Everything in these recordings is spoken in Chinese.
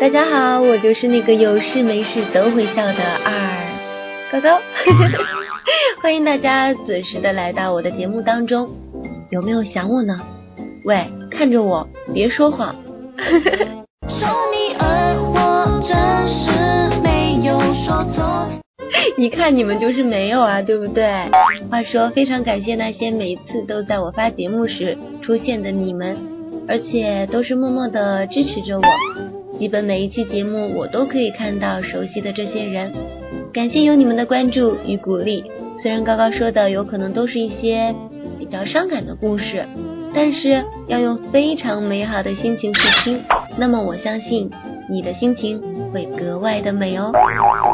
大家好，我就是那个有事没事都会笑的二高高，欢迎大家准时的来到我的节目当中，有没有想我呢？喂，看着我，别说谎。一看你们就是没有啊，对不对？话说，非常感谢那些每次都在我发节目时出现的你们，而且都是默默的支持着我。基本每一期节目我都可以看到熟悉的这些人，感谢有你们的关注与鼓励。虽然高高说的有可能都是一些比较伤感的故事，但是要用非常美好的心情去听，那么我相信你的心情会格外的美哦。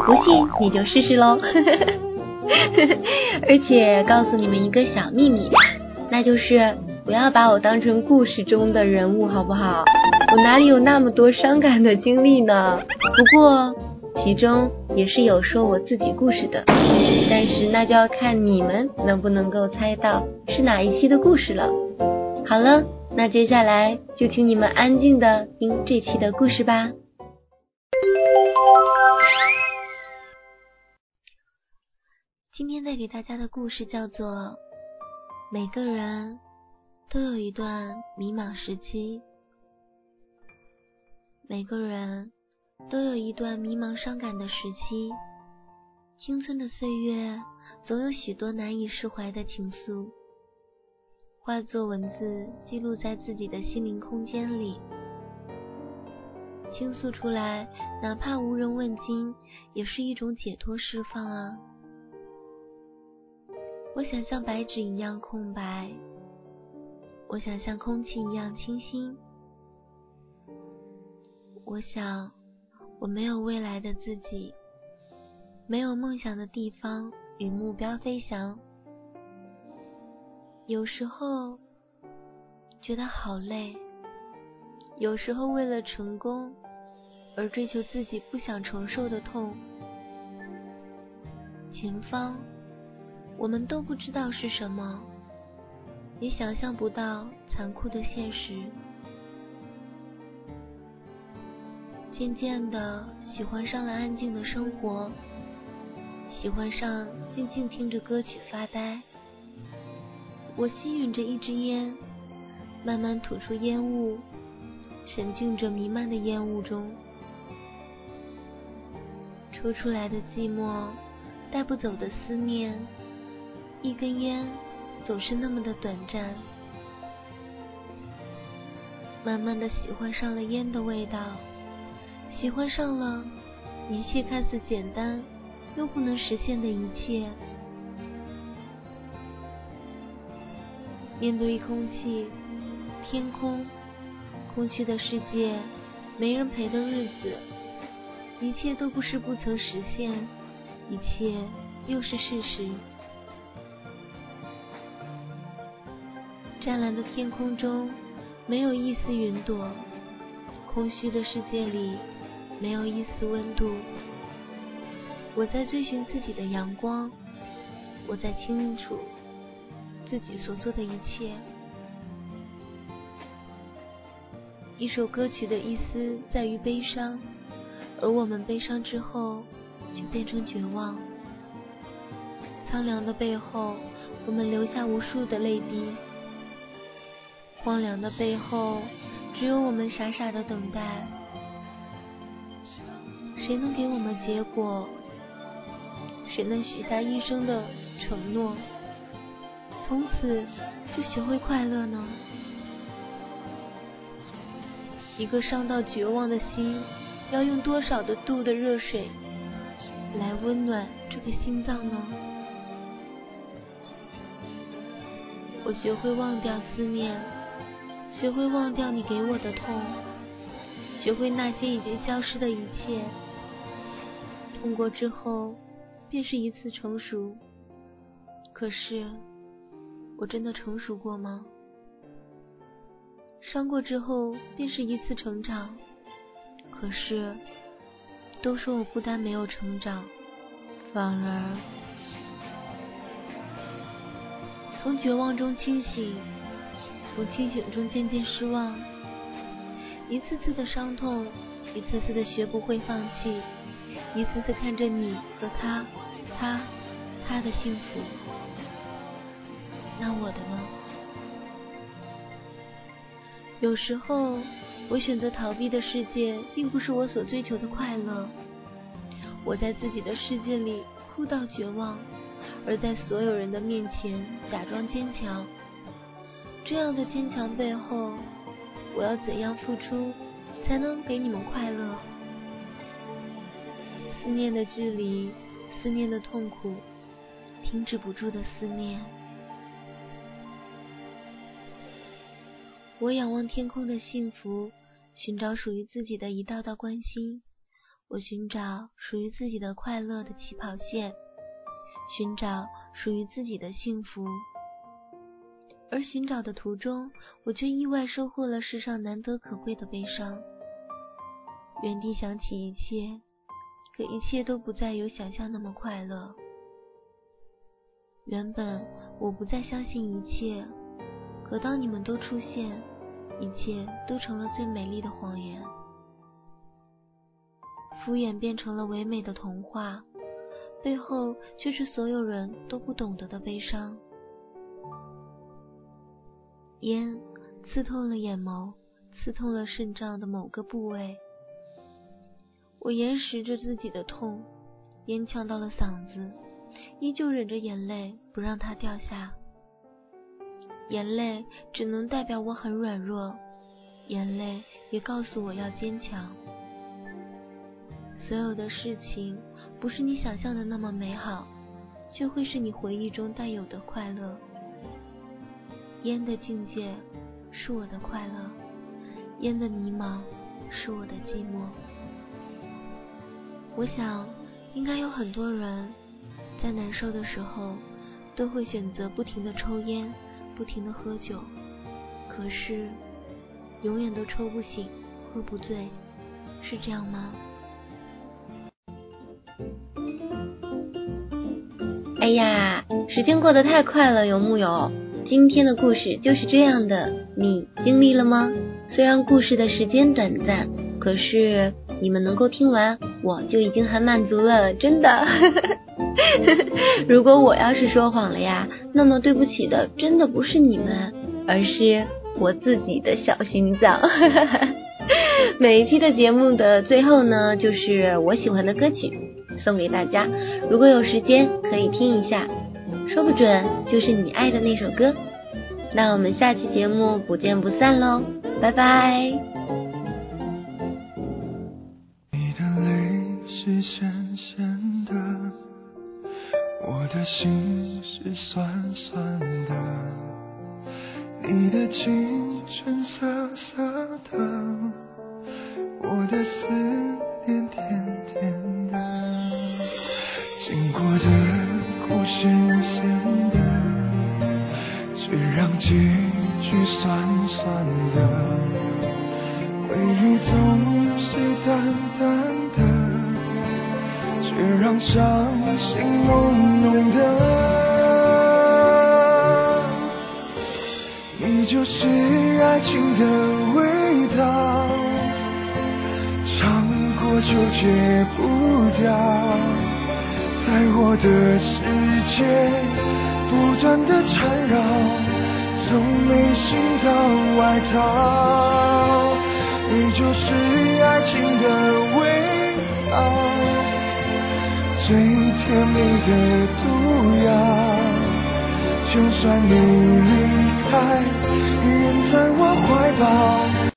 不信你就试试喽。而且告诉你们一个小秘密，那就是不要把我当成故事中的人物，好不好？我哪里有那么多伤感的经历呢？不过其中也是有说我自己故事的，但是那就要看你们能不能够猜到是哪一期的故事了。好了，那接下来就请你们安静的听这期的故事吧。今天带给大家的故事叫做《每个人都有一段迷茫时期》，每个人都有一段迷茫伤感的时期。青春的岁月，总有许多难以释怀的情愫，化作文字记录在自己的心灵空间里，倾诉出来，哪怕无人问津，也是一种解脱释放啊。我想像白纸一样空白，我想像空气一样清新。我想，我没有未来的自己，没有梦想的地方与目标飞翔。有时候觉得好累，有时候为了成功而追求自己不想承受的痛。前方。我们都不知道是什么，也想象不到残酷的现实。渐渐的，喜欢上了安静的生活，喜欢上静静听着歌曲发呆。我吸吮着一支烟，慢慢吐出烟雾，沉浸着弥漫的烟雾中，抽出来的寂寞，带不走的思念。一根烟总是那么的短暂，慢慢的喜欢上了烟的味道，喜欢上了一切看似简单又不能实现的一切。面对空气、天空、空虚的世界、没人陪的日子，一切都不是不曾实现，一切又是事实。湛蓝的天空中，没有一丝云朵；空虚的世界里，没有一丝温度。我在追寻自己的阳光，我在清楚自己所做的一切。一首歌曲的意思在于悲伤，而我们悲伤之后，却变成绝望。苍凉的背后，我们留下无数的泪滴。荒凉的背后，只有我们傻傻的等待。谁能给我们结果？谁能许下一生的承诺，从此就学会快乐呢？一个伤到绝望的心，要用多少的度的热水来温暖这个心脏呢？我学会忘掉思念。学会忘掉你给我的痛，学会那些已经消失的一切。痛过之后，便是一次成熟。可是，我真的成熟过吗？伤过之后，便是一次成长。可是，都说我不但没有成长，反而从绝望中清醒。从清醒中渐渐失望，一次次的伤痛，一次次的学不会放弃，一次次看着你和他、他、他的幸福。那我的呢？有时候，我选择逃避的世界，并不是我所追求的快乐。我在自己的世界里哭到绝望，而在所有人的面前假装坚强。这样的坚强背后，我要怎样付出，才能给你们快乐？思念的距离，思念的痛苦，停止不住的思念。我仰望天空的幸福，寻找属于自己的一道道关心。我寻找属于自己的快乐的起跑线，寻找属于自己的幸福。而寻找的途中，我却意外收获了世上难得可贵的悲伤。原地想起一切，可一切都不再有想象那么快乐。原本我不再相信一切。可当你们都出现，一切都成了最美丽的谎言，敷衍变成了唯美的童话，背后却是所有人都不懂得的悲伤。烟刺痛了眼眸，刺痛了肾脏的某个部位。我延时着自己的痛，烟呛到了嗓子，依旧忍着眼泪不让它掉下。眼泪只能代表我很软弱，眼泪也告诉我要坚强。所有的事情不是你想象的那么美好，却会是你回忆中带有的快乐。烟的境界是我的快乐，烟的迷茫是我的寂寞。我想，应该有很多人在难受的时候，都会选择不停的抽烟。不停的喝酒，可是永远都抽不醒，喝不醉，是这样吗？哎呀，时间过得太快了，有木有？今天的故事就是这样的，你经历了吗？虽然故事的时间短暂，可是你们能够听完，我就已经很满足了，真的。如果我要是说谎了呀，那么对不起的真的不是你们，而是我自己的小心脏。每一期的节目的最后呢，就是我喜欢的歌曲送给大家，如果有时间可以听一下，说不准就是你爱的那首歌。那我们下期节目不见不散喽，拜拜。你的泪是咸咸的。我的心是酸酸的，你的青春涩涩的，我的思念甜甜的，经过的苦咸咸的，却让结局酸酸的，回忆总是淡淡的。却让伤心浓浓的，你就是爱情的味道，尝过就戒不掉，在我的世界不断的缠绕，从内心到外套，你就是爱情的味道。最甜蜜的毒药，就算你离开，人在我怀抱。